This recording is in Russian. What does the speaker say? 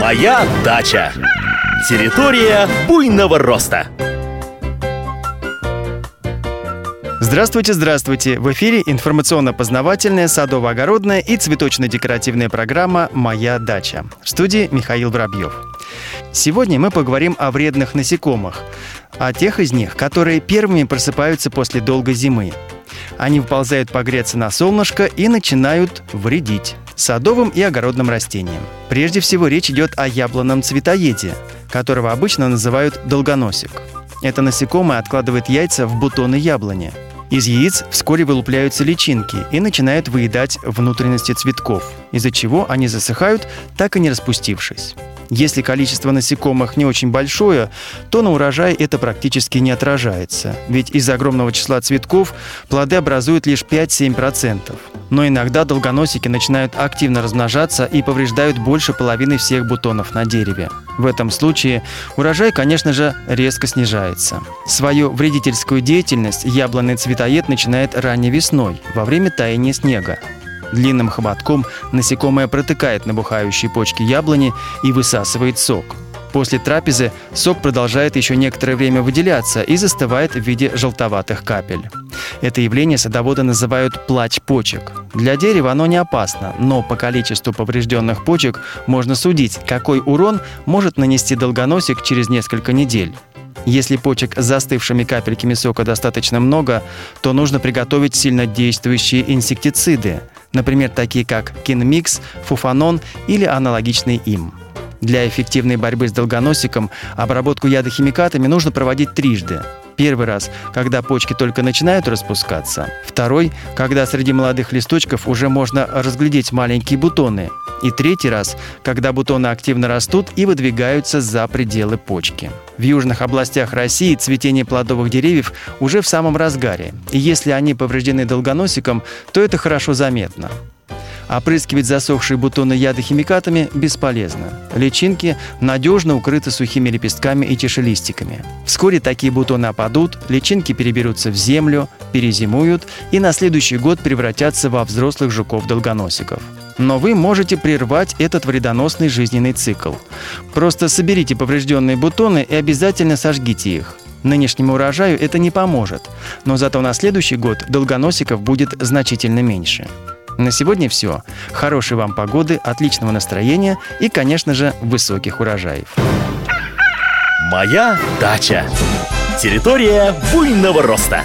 Моя дача. Территория буйного роста. Здравствуйте, здравствуйте! В эфире информационно-познавательная, садово-огородная и цветочно-декоративная программа «Моя дача». В студии Михаил Воробьев. Сегодня мы поговорим о вредных насекомых, о тех из них, которые первыми просыпаются после долгой зимы. Они выползают погреться на солнышко и начинают вредить садовым и огородным растениям. Прежде всего речь идет о яблонном цветоеде, которого обычно называют долгоносик. Это насекомое откладывает яйца в бутоны яблони – из яиц вскоре вылупляются личинки и начинают выедать внутренности цветков, из-за чего они засыхают, так и не распустившись. Если количество насекомых не очень большое, то на урожай это практически не отражается, ведь из огромного числа цветков плоды образуют лишь 5-7%. Но иногда долгоносики начинают активно размножаться и повреждают больше половины всех бутонов на дереве. В этом случае урожай, конечно же, резко снижается. Свою вредительскую деятельность яблонный цветоед начинает ранней весной, во время таяния снега. Длинным хоботком насекомое протыкает набухающие почки яблони и высасывает сок – После трапезы сок продолжает еще некоторое время выделяться и застывает в виде желтоватых капель. Это явление садоводы называют плач почек. Для дерева оно не опасно, но по количеству поврежденных почек можно судить, какой урон может нанести долгоносик через несколько недель. Если почек с застывшими капельками сока достаточно много, то нужно приготовить сильнодействующие инсектициды, например, такие как кинмикс, фуфанон или аналогичный им. Для эффективной борьбы с долгоносиком обработку ядохимикатами нужно проводить трижды. Первый раз, когда почки только начинают распускаться. Второй, когда среди молодых листочков уже можно разглядеть маленькие бутоны. И третий раз, когда бутоны активно растут и выдвигаются за пределы почки. В южных областях России цветение плодовых деревьев уже в самом разгаре. И если они повреждены долгоносиком, то это хорошо заметно. Опрыскивать засохшие бутоны ядохимикатами бесполезно. Личинки надежно укрыты сухими лепестками и тишелистиками. Вскоре такие бутоны опадут, личинки переберутся в землю, перезимуют и на следующий год превратятся во взрослых жуков-долгоносиков. Но вы можете прервать этот вредоносный жизненный цикл. Просто соберите поврежденные бутоны и обязательно сожгите их. Нынешнему урожаю это не поможет, но зато на следующий год долгоносиков будет значительно меньше. На сегодня все. Хорошей вам погоды, отличного настроения и, конечно же, высоких урожаев. Моя дача. Территория буйного роста.